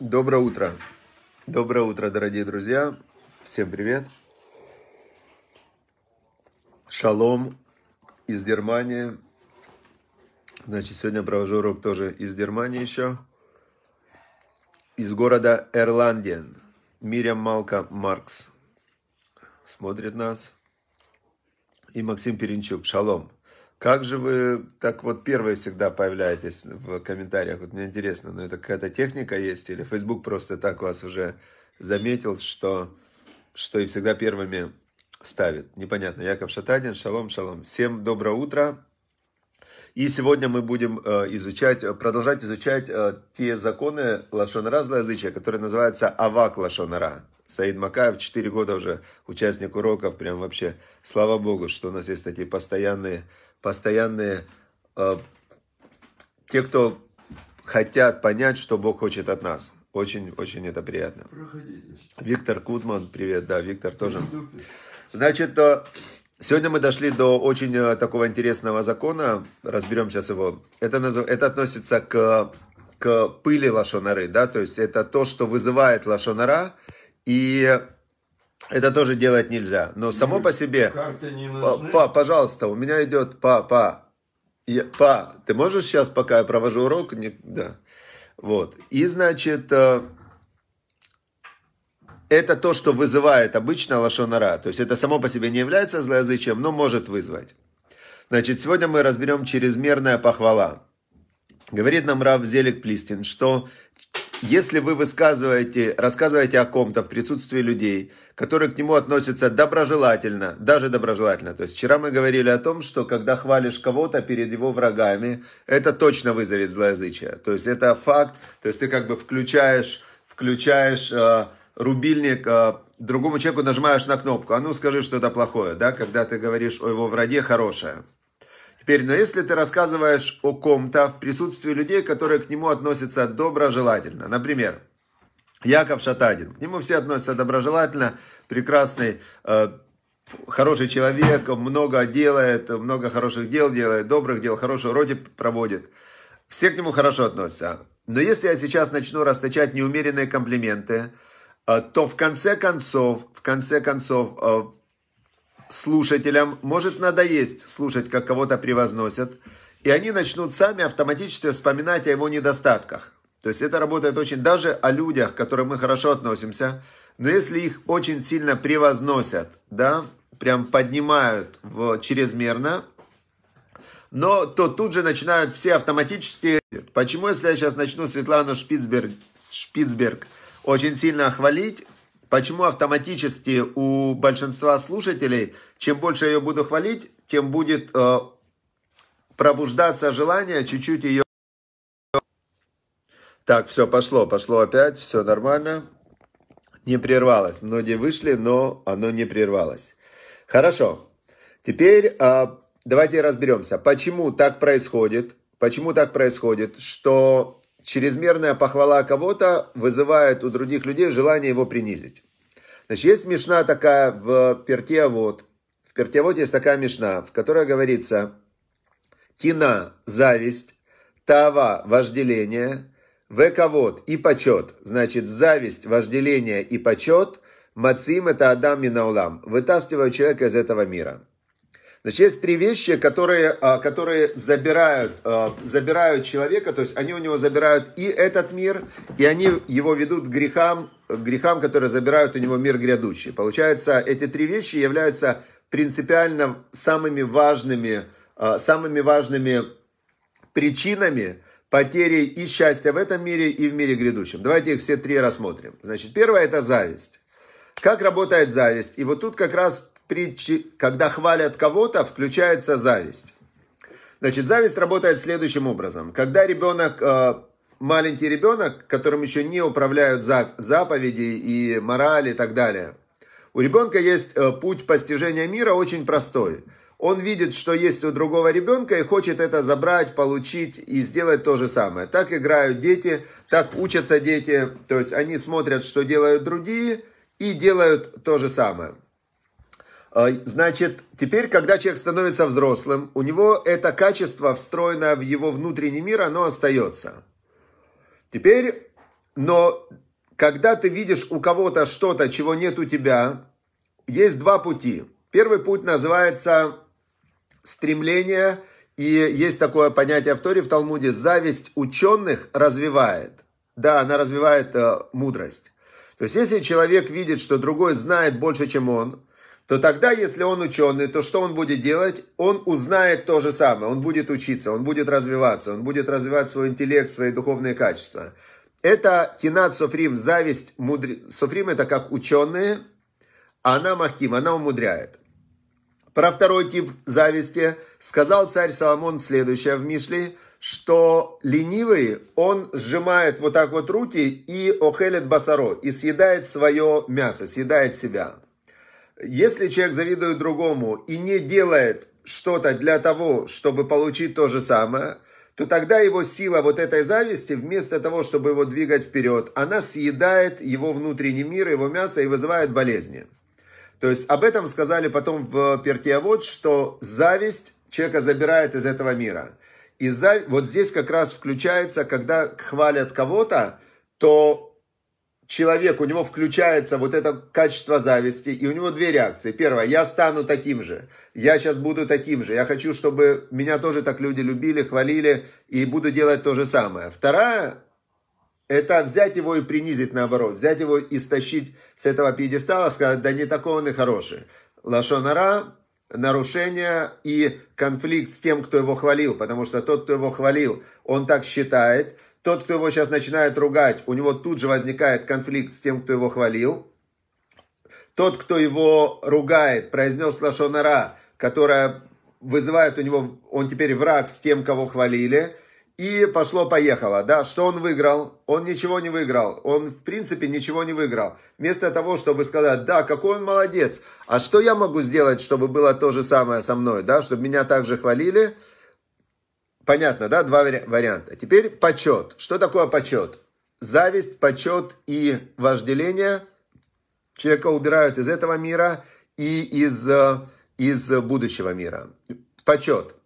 Доброе утро. Доброе утро, дорогие друзья. Всем привет. Шалом из Германии. Значит, сегодня провожу урок тоже из Германии еще. Из города Эрланден. Мирям Малка Маркс смотрит нас. И Максим Перенчук. Шалом. Как же вы так вот первые всегда появляетесь в комментариях? Вот мне интересно, но это какая-то техника есть? Или Facebook просто так вас уже заметил, что, что и всегда первыми ставит? Непонятно. Яков Шатадин, шалом, шалом. Всем доброе утро. И сегодня мы будем э, изучать, продолжать изучать э, те законы лошонара злоязычия, которые называются Авак лошонара. Саид Макаев, 4 года уже участник уроков, прям вообще, слава богу, что у нас есть такие постоянные постоянные, э, те, кто хотят понять, что Бог хочет от нас. Очень, очень это приятно. Проходите. Виктор Кутман, привет, да, Виктор тоже. Значит, э, сегодня мы дошли до очень э, такого интересного закона, разберем сейчас его. Это, это относится к, к пыли лошонары, да, то есть это то, что вызывает лошонара, и это тоже делать нельзя. Но само по себе... Па, пожалуйста, у меня идет па, па. Я, па, ты можешь сейчас, пока я провожу урок? Не, да. Вот. И, значит, э, это то, что вызывает обычно лошонара. То есть это само по себе не является злоязычием, но может вызвать. Значит, сегодня мы разберем чрезмерная похвала. Говорит нам Рав Зелик Плистин, что если вы высказываете, рассказываете о ком-то в присутствии людей, которые к нему относятся доброжелательно, даже доброжелательно. То есть вчера мы говорили о том, что когда хвалишь кого-то перед его врагами, это точно вызовет злоязычие. То есть это факт, то есть ты как бы включаешь, включаешь э, рубильник, э, другому человеку нажимаешь на кнопку, а ну скажи что-то плохое, да, когда ты говоришь о его враге хорошее. Теперь, но если ты рассказываешь о ком-то в присутствии людей, которые к нему относятся доброжелательно, например, Яков Шатадин, к нему все относятся доброжелательно, прекрасный, э, хороший человек, много делает, много хороших дел делает, добрых дел, хорошие уроки проводит. Все к нему хорошо относятся. Но если я сейчас начну расточать неумеренные комплименты, э, то в конце концов, в конце концов, э, слушателям может надоесть слушать, как кого-то превозносят, и они начнут сами автоматически вспоминать о его недостатках. То есть это работает очень даже о людях, к которым мы хорошо относимся, но если их очень сильно превозносят, да, прям поднимают в, чрезмерно, но то тут же начинают все автоматически... Почему, если я сейчас начну Светлану Шпицберг, Шпицберг очень сильно хвалить, Почему автоматически у большинства слушателей, чем больше я ее буду хвалить, тем будет э, пробуждаться желание чуть-чуть ее... Так, все, пошло, пошло опять, все нормально. Не прервалось. Многие вышли, но оно не прервалось. Хорошо. Теперь э, давайте разберемся, почему так происходит. Почему так происходит, что чрезмерная похвала кого-то вызывает у других людей желание его принизить. Значит, есть мешна такая в Пертиавод. В Пертиавод есть такая мешна, в которой говорится Тина – зависть, Тава – вожделение, Вековод – и почет. Значит, зависть, вожделение и почет – Мацим – это Адам Минаулам. Вытаскивают человека из этого мира. Значит, есть три вещи, которые, а, которые забирают, а, забирают человека, то есть они у него забирают и этот мир, и они его ведут к грехам, к грехам, которые забирают у него мир грядущий. Получается, эти три вещи являются принципиально самыми важными, а, самыми важными причинами потери и счастья в этом мире и в мире грядущем. Давайте их все три рассмотрим. Значит, первое это зависть. Как работает зависть? И вот тут как раз притчи, когда хвалят кого-то, включается зависть. Значит, зависть работает следующим образом. Когда ребенок, э, маленький ребенок, которым еще не управляют заповеди и мораль и так далее, у ребенка есть э, путь постижения мира очень простой. Он видит, что есть у другого ребенка и хочет это забрать, получить и сделать то же самое. Так играют дети, так учатся дети. То есть они смотрят, что делают другие и делают то же самое. А, значит, теперь, когда человек становится взрослым, у него это качество, встроенное в его внутренний мир, оно остается. Теперь но когда ты видишь у кого-то что-то, чего нет у тебя, есть два пути. Первый путь называется стремление, и есть такое понятие в Торе, в Талмуде, зависть ученых развивает. Да, она развивает э, мудрость. То есть, если человек видит, что другой знает больше, чем он, то тогда, если он ученый, то что он будет делать? Он узнает то же самое, он будет учиться, он будет развиваться, он будет развивать свой интеллект, свои духовные качества. Это Тинат Софрим, зависть, мудр... Софрим это как ученые, а она Махтим, она умудряет. Про второй тип зависти сказал царь Соломон следующее в Мишле – что ленивый, он сжимает вот так вот руки и охелет басаро, и съедает свое мясо, съедает себя. Если человек завидует другому и не делает что-то для того, чтобы получить то же самое, то тогда его сила вот этой зависти, вместо того, чтобы его двигать вперед, она съедает его внутренний мир, его мясо и вызывает болезни. То есть об этом сказали потом в Пертиавод, что зависть человека забирает из этого мира. И за, вот здесь как раз включается, когда хвалят кого-то, то человек, у него включается вот это качество зависти, и у него две реакции. Первая, я стану таким же, я сейчас буду таким же, я хочу, чтобы меня тоже так люди любили, хвалили, и буду делать то же самое. Вторая, это взять его и принизить наоборот, взять его и стащить с этого пьедестала, сказать, да не такой он и хороший. Лашонара, нарушение и конфликт с тем, кто его хвалил, потому что тот, кто его хвалил, он так считает. Тот, кто его сейчас начинает ругать, у него тут же возникает конфликт с тем, кто его хвалил. Тот, кто его ругает, произнес лашонара, которая вызывает у него, он теперь враг с тем, кого хвалили – и пошло-поехало, да, что он выиграл? Он ничего не выиграл, он в принципе ничего не выиграл. Вместо того, чтобы сказать, да, какой он молодец, а что я могу сделать, чтобы было то же самое со мной, да, чтобы меня также хвалили? Понятно, да, два варианта. Теперь почет. Что такое почет? Зависть, почет и вожделение человека убирают из этого мира и из, э, из будущего мира. Почет.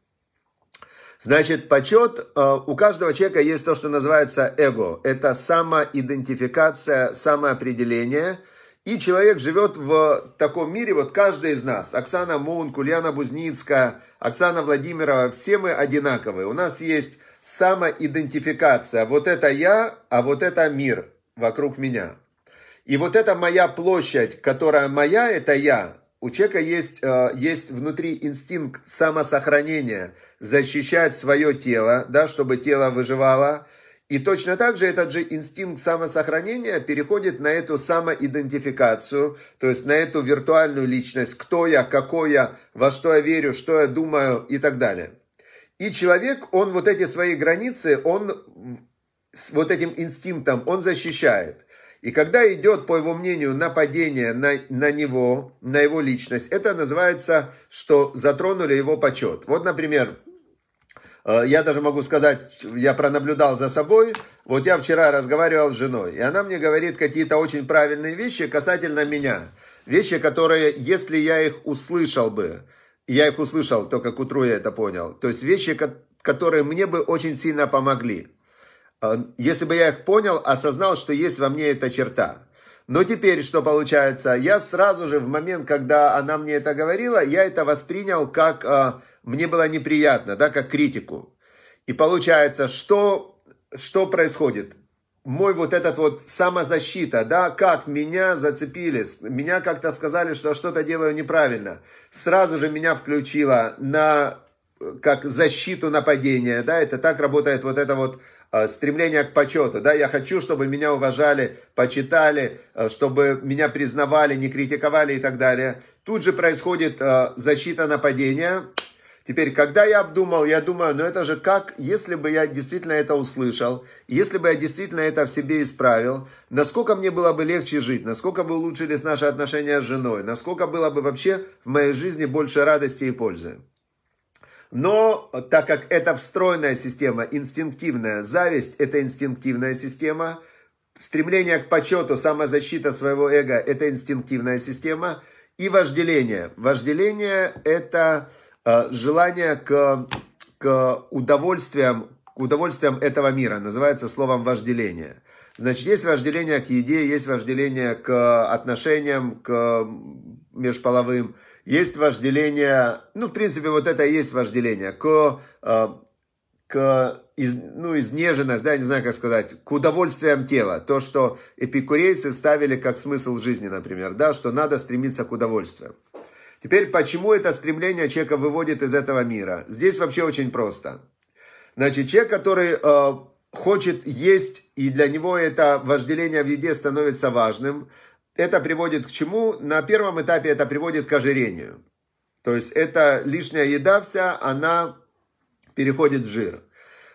Значит, почет, э, у каждого человека есть то, что называется эго. Это самоидентификация, самоопределение. И человек живет в таком мире, вот каждый из нас, Оксана Мун, Кульяна Бузницкая, Оксана Владимирова, все мы одинаковые. У нас есть самоидентификация. Вот это я, а вот это мир вокруг меня. И вот это моя площадь, которая моя, это я, у человека есть, э, есть внутри инстинкт самосохранения, защищать свое тело, да, чтобы тело выживало. И точно так же этот же инстинкт самосохранения переходит на эту самоидентификацию, то есть на эту виртуальную личность, кто я, какой я, во что я верю, что я думаю и так далее. И человек, он вот эти свои границы, он с вот этим инстинктом, он защищает. И когда идет, по его мнению, нападение на, на него, на его личность, это называется, что затронули его почет. Вот, например, я даже могу сказать, я пронаблюдал за собой. Вот я вчера разговаривал с женой, и она мне говорит какие-то очень правильные вещи касательно меня. Вещи, которые, если я их услышал бы, я их услышал, только к утру я это понял. То есть вещи, которые мне бы очень сильно помогли. А, если бы я их понял, осознал, что есть во мне эта черта. Но теперь что получается? Я сразу же в момент, когда она мне это говорила, я это воспринял как э, мне было неприятно, да, как критику. И получается, что, что происходит? Мой вот этот вот самозащита, да, как меня зацепили, меня как-то сказали, что что-то делаю неправильно. Сразу же меня включило на как защиту нападения, да, это так работает вот это вот э, стремление к почету, да, я хочу, чтобы меня уважали, почитали, э, чтобы меня признавали, не критиковали и так далее. Тут же происходит э, защита нападения. Теперь, когда я обдумал, я думаю, ну это же как, если бы я действительно это услышал, если бы я действительно это в себе исправил, насколько мне было бы легче жить, насколько бы улучшились наши отношения с женой, насколько было бы вообще в моей жизни больше радости и пользы. Но так как это встроенная система, инстинктивная зависть – это инстинктивная система, стремление к почету, самозащита своего эго – это инстинктивная система, и вожделение. Вожделение – это э, желание к, к удовольствиям, к удовольствиям этого мира, называется словом вожделение. Значит, есть вожделение к еде, есть вожделение к отношениям, к межполовым, есть вожделение, ну, в принципе, вот это и есть вожделение, к, э, к из, ну, изнеженность, да, не знаю, как сказать, к удовольствиям тела. То, что эпикурейцы ставили как смысл жизни, например, да, что надо стремиться к удовольствию. Теперь, почему это стремление человека выводит из этого мира? Здесь вообще очень просто. Значит, человек, который э, хочет есть, и для него это вожделение в еде становится важным, это приводит к чему? На первом этапе это приводит к ожирению. То есть это лишняя еда вся, она переходит в жир.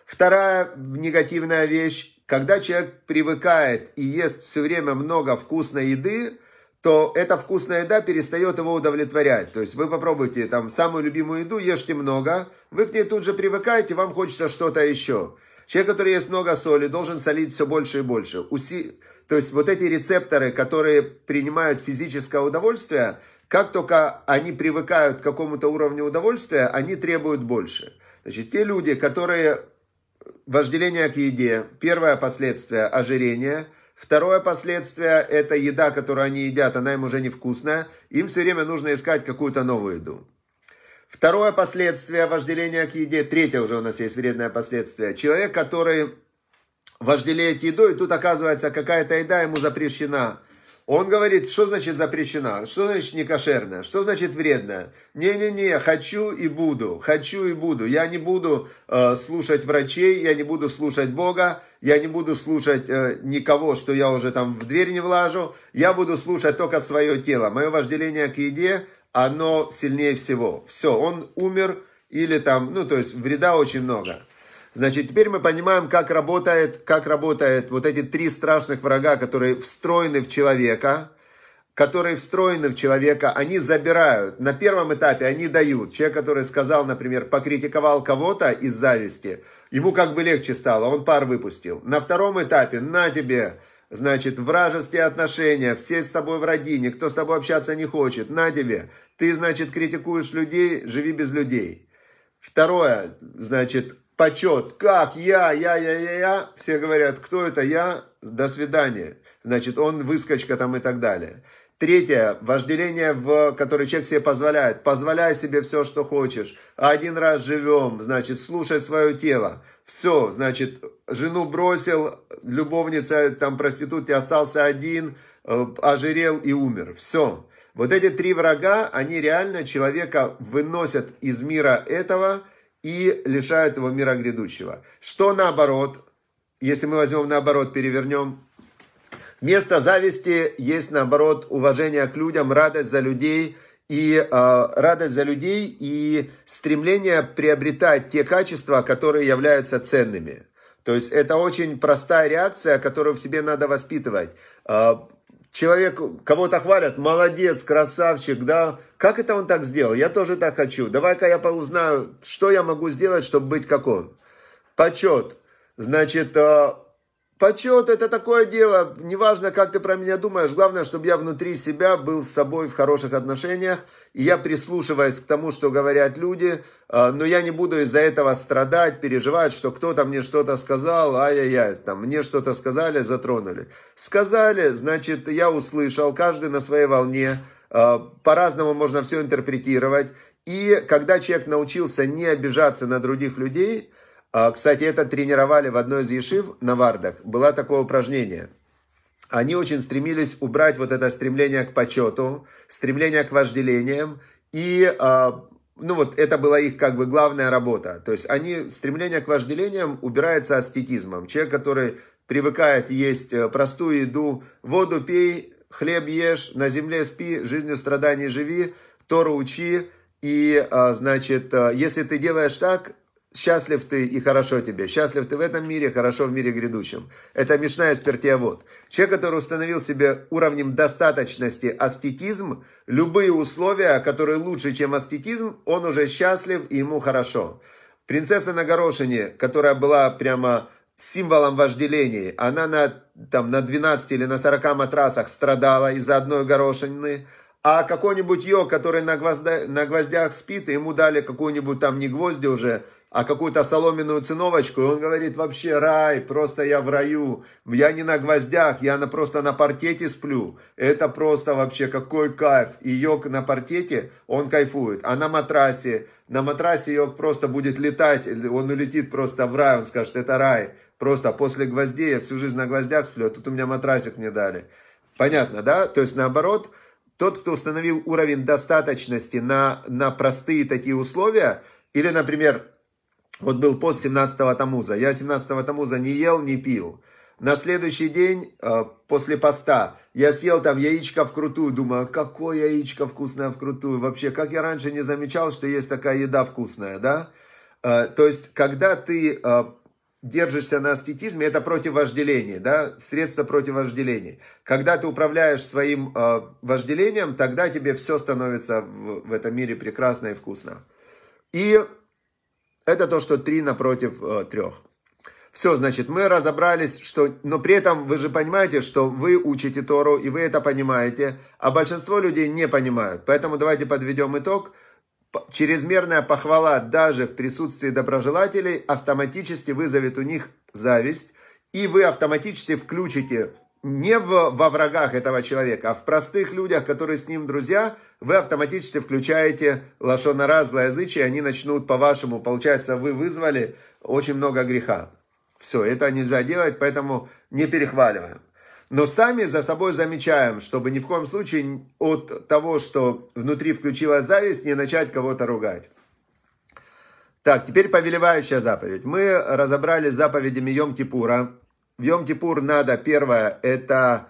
Вторая негативная вещь, когда человек привыкает и ест все время много вкусной еды, то эта вкусная еда перестает его удовлетворять. То есть вы попробуйте там самую любимую еду, ешьте много, вы к ней тут же привыкаете, вам хочется что-то еще. Человек, который ест много соли, должен солить все больше и больше. Уси... То есть вот эти рецепторы, которые принимают физическое удовольствие, как только они привыкают к какому-то уровню удовольствия, они требуют больше. Значит, те люди, которые вожделение к еде, первое последствие – ожирение, второе последствие – это еда, которую они едят, она им уже невкусная, им все время нужно искать какую-то новую еду. Второе последствие вожделения к еде, третье уже у нас есть вредное последствие. Человек, который вожделеет еду, и тут оказывается какая-то еда ему запрещена. Он говорит, что значит запрещена, что значит не кошерная, что значит вредная. Не-не-не, хочу и буду, хочу и буду. Я не буду э, слушать врачей, я не буду слушать Бога, я не буду слушать э, никого, что я уже там в дверь не влажу. Я буду слушать только свое тело. Мое вожделение к еде оно сильнее всего. Все, он умер или там, ну, то есть вреда очень много. Значит, теперь мы понимаем, как работает, как работает вот эти три страшных врага, которые встроены в человека, которые встроены в человека, они забирают. На первом этапе они дают. Человек, который сказал, например, покритиковал кого-то из зависти, ему как бы легче стало, он пар выпустил. На втором этапе, на тебе, Значит, вражеские отношения, все с тобой враги, никто с тобой общаться не хочет. На тебе. Ты, значит, критикуешь людей, живи без людей. Второе, значит, почет. Как? Я, я, я, я, я. Все говорят, кто это я? До свидания. Значит, он выскочка там и так далее. Третье, вожделение, в которое человек себе позволяет. Позволяй себе все, что хочешь. Один раз живем, значит, слушай свое тело. Все, значит, жену бросил, любовница, там, проститут, и остался один, э, ожирел и умер. Все. Вот эти три врага, они реально человека выносят из мира этого и лишают его мира грядущего. Что наоборот, если мы возьмем наоборот, перевернем, Вместо зависти есть, наоборот, уважение к людям, радость за людей и э, радость за людей и стремление приобретать те качества, которые являются ценными. То есть это очень простая реакция, которую в себе надо воспитывать. Э, человек, кого-то хвалят, молодец, красавчик, да, как это он так сделал? Я тоже так хочу. Давай-ка я узнаю, что я могу сделать, чтобы быть как он. Почет. Значит, э, Почет это такое дело, неважно, как ты про меня думаешь, главное, чтобы я внутри себя был с собой в хороших отношениях, и я прислушиваюсь к тому, что говорят люди, а, но я не буду из-за этого страдать, переживать, что кто-то мне что-то сказал, ай-яй-яй, там, мне что-то сказали, затронули. Сказали, значит, я услышал, каждый на своей волне, а, по-разному можно все интерпретировать, и когда человек научился не обижаться на других людей, кстати, это тренировали в одной из ешив на Вардах. Было такое упражнение. Они очень стремились убрать вот это стремление к почету, стремление к вожделениям. И, а, ну вот, это была их как бы главная работа. То есть, они, стремление к вожделениям убирается аскетизмом. Человек, который привыкает есть э, простую еду, воду пей, хлеб ешь, на земле спи, жизнью страданий живи, Тору учи, и, а, значит, э, если ты делаешь так, Счастлив ты и хорошо тебе. Счастлив ты в этом мире, хорошо в мире грядущем. Это Мишна из Пертиавод. Человек, который установил себе уровнем достаточности астетизм, любые условия, которые лучше, чем астетизм, он уже счастлив и ему хорошо. Принцесса на горошине, которая была прямо символом вожделения, она на, там, на 12 или на 40 матрасах страдала из-за одной горошины, а какой-нибудь йог, который на, гвозда, на гвоздях спит, и ему дали какую-нибудь там не гвозди уже, а какую-то соломенную циновочку, и он говорит, вообще рай, просто я в раю, я не на гвоздях, я на, просто на паркете сплю, это просто вообще какой кайф, и йог на паркете, он кайфует, а на матрасе, на матрасе йог просто будет летать, он улетит просто в рай, он скажет, это рай, просто после гвоздей, я всю жизнь на гвоздях сплю, а тут у меня матрасик мне дали. Понятно, да? То есть наоборот, тот, кто установил уровень достаточности на, на простые такие условия, или, например, вот был пост 17-го Тамуза. Я 17-го Тамуза не ел, не пил. На следующий день, э, после поста, я съел там яичко вкрутую. Думаю, какое яичко вкусное вкрутую. Вообще, как я раньше не замечал, что есть такая еда вкусная, да? Э, то есть, когда ты э, держишься на аскетизме, это против вожделения, да, средство против вожделения. Когда ты управляешь своим вожделением, тогда тебе все становится в, в этом мире прекрасно и вкусно. И это то, что 3 напротив э, 3. Все, значит, мы разобрались, что... Но при этом вы же понимаете, что вы учите Тору, и вы это понимаете, а большинство людей не понимают. Поэтому давайте подведем итог. Чрезмерная похвала даже в присутствии доброжелателей автоматически вызовет у них зависть, и вы автоматически включите не в, во врагах этого человека, а в простых людях, которые с ним друзья, вы автоматически включаете лошонара, злоязычие, они начнут по-вашему, получается, вы вызвали очень много греха. Все, это нельзя делать, поэтому не перехваливаем. Но сами за собой замечаем, чтобы ни в коем случае от того, что внутри включилась зависть, не начать кого-то ругать. Так, теперь повелевающая заповедь. Мы разобрали заповедями Йом-Кипура. В Йом-Кипур надо, первое, это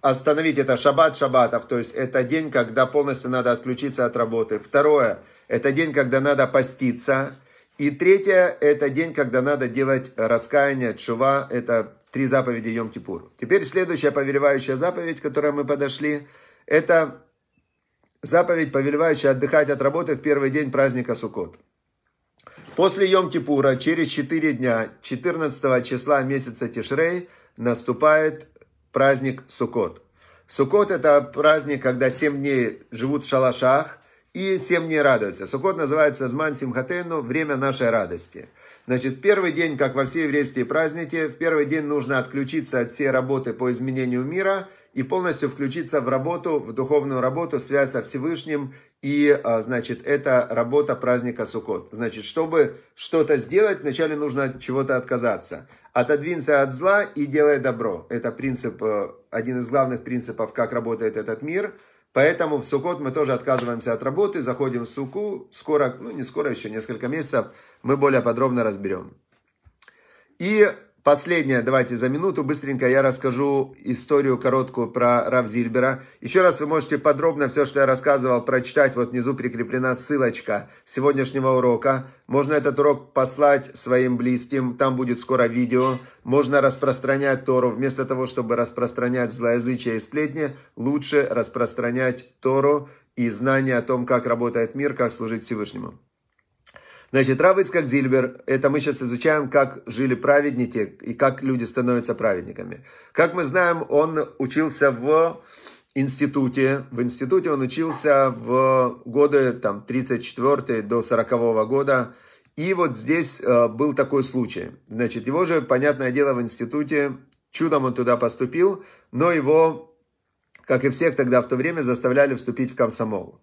остановить это шаббат шаббатов, то есть это день, когда полностью надо отключиться от работы. Второе, это день, когда надо поститься. И третье, это день, когда надо делать раскаяние, чува, это три заповеди Йом-Кипур. Теперь следующая повелевающая заповедь, к которой мы подошли, это заповедь, повелевающая отдыхать от работы в первый день праздника Суккот. После Йом-Кипура, через 4 дня, 14 числа месяца Тишрей, наступает праздник Суккот. Суккот это праздник, когда 7 дней живут в шалашах и 7 дней радуются. Суккот называется Зман Симхатену, время нашей радости. Значит, в первый день, как во все еврейские праздники, в первый день нужно отключиться от всей работы по изменению мира и полностью включиться в работу, в духовную работу, связь со Всевышним. И, а, значит, это работа праздника Суккот. Значит, чтобы что-то сделать, вначале нужно от чего-то отказаться. Отодвинься от зла и делай добро. Это принцип, э, один из главных принципов, как работает этот мир. Поэтому в Суккот мы тоже отказываемся от работы, заходим в Суку. Скоро, ну не скоро, еще несколько месяцев, мы более подробно разберем. И Последнее, давайте за минуту быстренько я расскажу историю короткую про Рав Зильбера. Еще раз вы можете подробно все, что я рассказывал, прочитать. Вот внизу прикреплена ссылочка сегодняшнего урока. Можно этот урок послать своим близким, там будет скоро видео. Можно распространять Тору. Вместо того, чтобы распространять злоязычие и сплетни, лучше распространять Тору и знания о том, как работает мир, как служить Всевышнему. Значит, Рав Ицкак Зильбер, это мы сейчас изучаем, как жили праведники и как люди становятся праведниками. Как мы знаем, он учился в институте. В институте он учился в годы там, 34 до 40 -го года. И вот здесь э, был такой случай. Значит, его же, понятное дело, в институте, чудом он туда поступил, но его, как и всех тогда в то время, заставляли вступить в комсомол.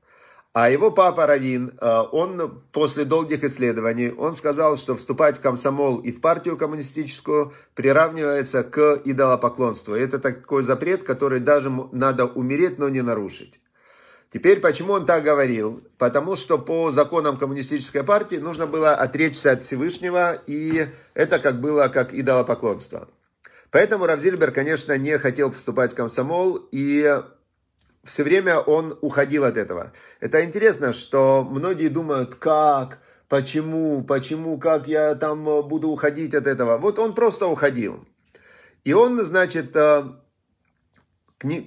А его папа Равин, э, он после долгих исследований, он сказал, что вступать в комсомол и в партию коммунистическую приравнивается к идолопоклонству. Это такой запрет, который даже надо умереть, но не нарушить. Теперь, почему он так говорил? Потому что по законам коммунистической партии нужно было отречься от Всевышнего, и это как было как идолопоклонство. Поэтому Равзильбер, конечно, не хотел вступать в комсомол, и все время он уходил от этого. Это интересно, что многие думают, как, почему, почему, как я там буду уходить от этого. Вот он просто уходил. И он, значит, э,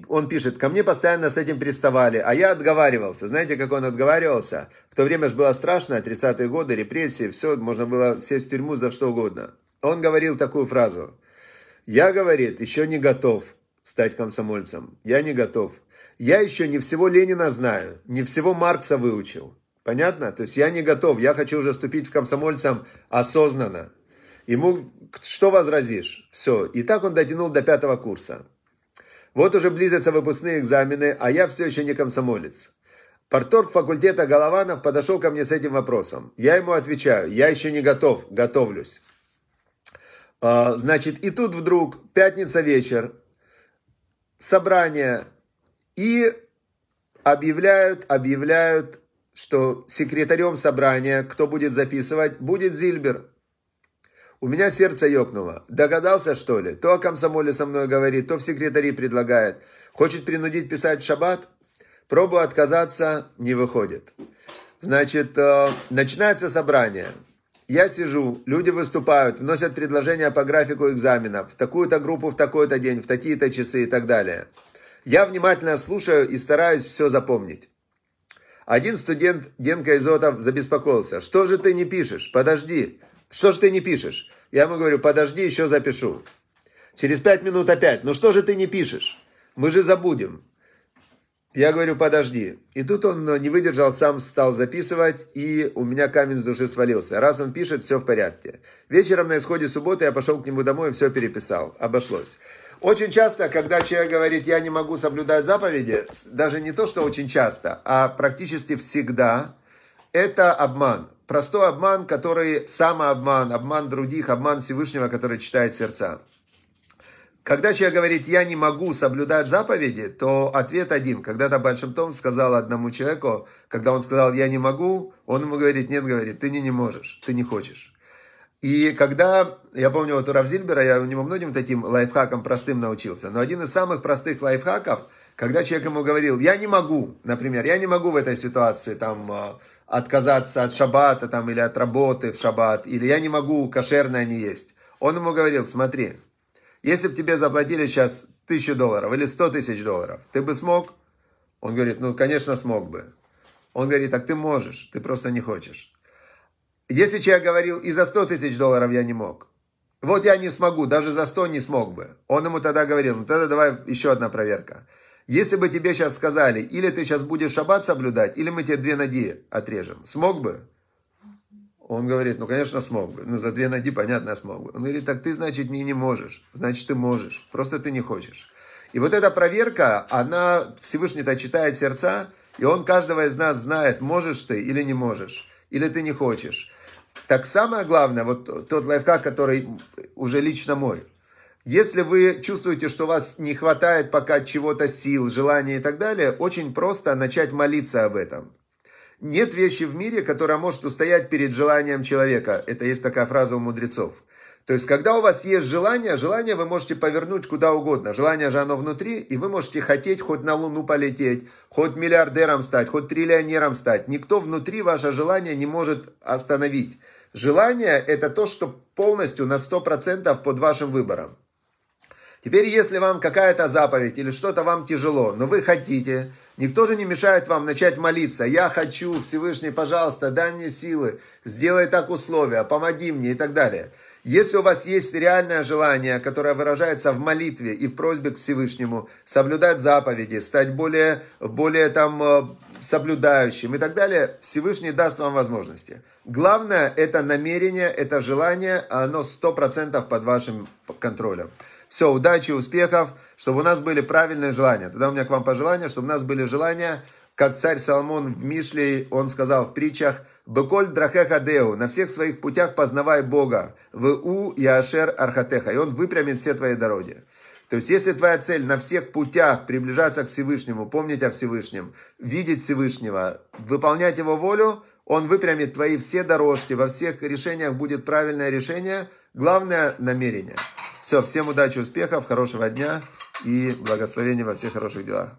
он пишет, ко мне постоянно с этим приставали, а я отговаривался. Знаете, как он отговаривался? В то время же было страшно, 30-е годы, репрессии, все, можно было сесть в тюрьму за что угодно. Он говорил такую фразу. Я, говорит, еще не готов стать комсомольцем. Я не готов. Я еще не всего Ленина знаю, не всего Маркса выучил. Понятно? То есть я не готов, я хочу уже вступить в комсомольцам осознанно. Ему что возразишь? Все. И так он дотянул до пятого курса. Вот уже близятся выпускные экзамены, а я все еще не комсомолец. Порторг факультета Голованов подошел ко мне с этим вопросом. Я ему отвечаю, я еще не готов, готовлюсь. А, значит, и тут вдруг, пятница вечер, собрание, и объявляют, объявляют, что секретарем собрания, кто будет записывать, будет Зильбер. У меня сердце ёкнуло. Догадался, что ли? То о комсомоле со мной говорит, то в секретари предлагает. Хочет принудить писать в шаббат? Пробую отказаться, не выходит. Значит, э, начинается собрание. Я сижу, люди выступают, вносят предложения по графику экзаменов, в такую-то группу в такой-то день, в такие-то часы и так далее. Я внимательно слушаю и стараюсь все запомнить. Один студент, Генка Изотов, забеспокоился. Что же ты не пишешь? Подожди. Что же ты не пишешь? Я ему говорю, подожди, еще запишу. Через пять минут опять. Ну что же ты не пишешь? Мы же забудем. Я говорю, подожди. И тут он не выдержал, сам стал записывать, и у меня камень с души свалился. Раз он пишет, все в порядке. Вечером на исходе субботы я пошел к нему домой и все переписал. Обошлось. Очень часто, когда человек говорит, я не могу соблюдать заповеди, даже не то, что очень часто, а практически всегда, это обман. Простой обман, который самообман, обман других, обман Всевышнего, который читает сердца. Когда человек говорит, я не могу соблюдать заповеди, то ответ один. Когда-то Большим Том сказал одному человеку, когда он сказал, я не могу, он ему говорит, нет, говорит, ты не, не можешь, ты не хочешь. И когда, я помню, вот у Равзильбера, я у него многим таким лайфхакам простым научился, но один из самых простых лайфхаков, когда человек ему говорил, я не могу, например, я не могу в этой ситуации там а, отказаться от шаббата там, или от работы в шаббат, или я не могу кошерное не есть. Он ему говорил, смотри, если бы тебе заплатили сейчас тысячу долларов или сто тысяч долларов, ты бы смог? Он говорит, ну, конечно, смог бы. Он говорит, так ты можешь, ты просто не хочешь. Если человек говорил, и за 100 тысяч долларов я не мог, вот я не смогу, даже за 100 не смог бы. Он ему тогда говорил, ну тогда давай еще одна проверка. Если бы тебе сейчас сказали, или ты сейчас будешь шаббат соблюдать, или мы тебе две ноги отрежем, смог бы? Он говорит, ну, конечно, смог бы. Ну, за две ноги, понятно, смог бы. Он говорит, так ты, значит, не, не можешь. Значит, ты можешь. Просто ты не хочешь. И вот эта проверка, она, Всевышний-то читает сердца, и он каждого из нас знает, можешь ты или не можешь, или ты не хочешь. Так самое главное, вот тот лайфхак, который уже лично мой. Если вы чувствуете, что у вас не хватает пока чего-то сил, желания и так далее, очень просто начать молиться об этом. Нет вещи в мире, которая может устоять перед желанием человека. Это есть такая фраза у мудрецов. То есть, когда у вас есть желание, желание вы можете повернуть куда угодно. Желание же оно внутри, и вы можете хотеть хоть на Луну полететь, хоть миллиардером стать, хоть триллионером стать. Никто внутри ваше желание не может остановить. Желание – это то, что полностью на 100% под вашим выбором. Теперь, если вам какая-то заповедь или что-то вам тяжело, но вы хотите, никто же не мешает вам начать молиться. Я хочу, Всевышний, пожалуйста, дай мне силы, сделай так условия, помоги мне и так далее. Если у вас есть реальное желание, которое выражается в молитве и в просьбе к Всевышнему, соблюдать заповеди, стать более, более там э, соблюдающим и так далее, Всевышний даст вам возможности. Главное, это намерение, это желание, оно 100% под вашим контролем. Все, удачи, успехов, чтобы у нас были правильные желания. Тогда у меня к вам пожелание, чтобы у нас были желания, как царь Соломон в Мишле, он сказал в притчах, «Беколь драхеха деу, на всех своих путях познавай Бога, в у яшер архатеха, и он выпрямит все твои дороги». То есть, если твоя цель на всех путях приближаться к Всевышнему, помнить о Всевышнем, видеть Всевышнего, выполнять Его волю, Он выпрямит твои все дорожки, во всех решениях будет правильное решение, главное намерение. Все, всем удачи, успехов, хорошего дня и благословения во всех хороших делах.